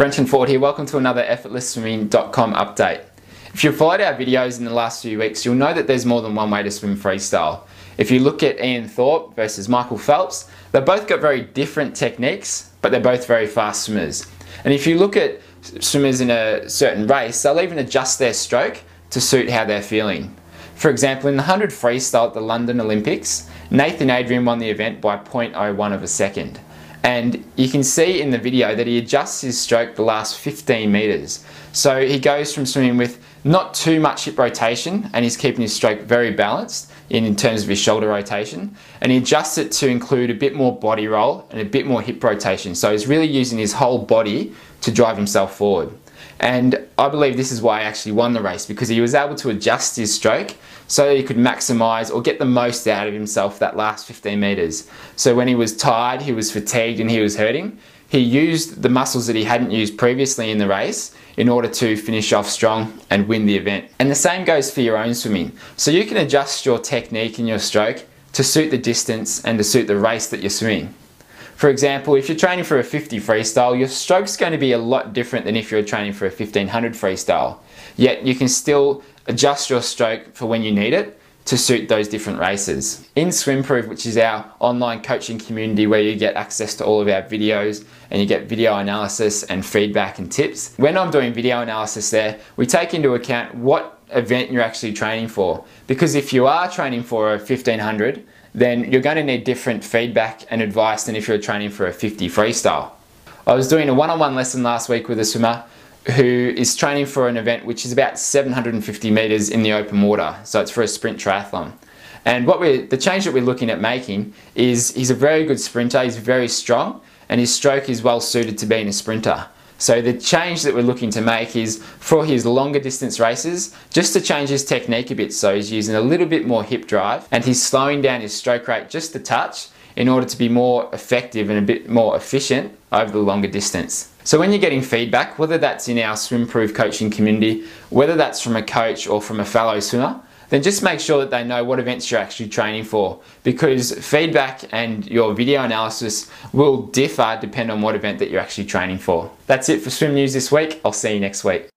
Brenton Ford here, welcome to another effortlessswimming.com update. If you've followed our videos in the last few weeks, you'll know that there's more than one way to swim freestyle. If you look at Ian Thorpe versus Michael Phelps, they've both got very different techniques, but they're both very fast swimmers. And if you look at swimmers in a certain race, they'll even adjust their stroke to suit how they're feeling. For example, in the 100 freestyle at the London Olympics, Nathan Adrian won the event by 0.01 of a second. And you can see in the video that he adjusts his stroke the last 15 meters. So he goes from swimming with not too much hip rotation and he's keeping his stroke very balanced in, in terms of his shoulder rotation. And he adjusts it to include a bit more body roll and a bit more hip rotation. So he's really using his whole body to drive himself forward. And I believe this is why he actually won the race because he was able to adjust his stroke so he could maximize or get the most out of himself that last 15 meters. So when he was tired, he was fatigued and he was hurting, he used the muscles that he hadn't used previously in the race in order to finish off strong and win the event. And the same goes for your own swimming. So you can adjust your technique and your stroke to suit the distance and to suit the race that you're swimming. For example, if you're training for a 50 freestyle, your stroke's going to be a lot different than if you're training for a 1500 freestyle. Yet you can still adjust your stroke for when you need it to suit those different races. In Swimproof, which is our online coaching community where you get access to all of our videos and you get video analysis and feedback and tips. When I'm doing video analysis there, we take into account what event you're actually training for. Because if you are training for a 1500, then you're going to need different feedback and advice than if you're training for a 50 freestyle. I was doing a one-on-one -on -one lesson last week with a swimmer who is training for an event which is about 750 meters in the open water. So it's for a sprint triathlon. And what we the change that we're looking at making is he's a very good sprinter, he's very strong, and his stroke is well suited to being a sprinter. So the change that we're looking to make is for his longer distance races, just to change his technique a bit. So he's using a little bit more hip drive and he's slowing down his stroke rate just a touch in order to be more effective and a bit more efficient over the longer distance. So when you're getting feedback, whether that's in our Swimproof coaching community, whether that's from a coach or from a fellow swimmer, then just make sure that they know what events you're actually training for because feedback and your video analysis will differ depending on what event that you're actually training for. That's it for swim news this week. I'll see you next week.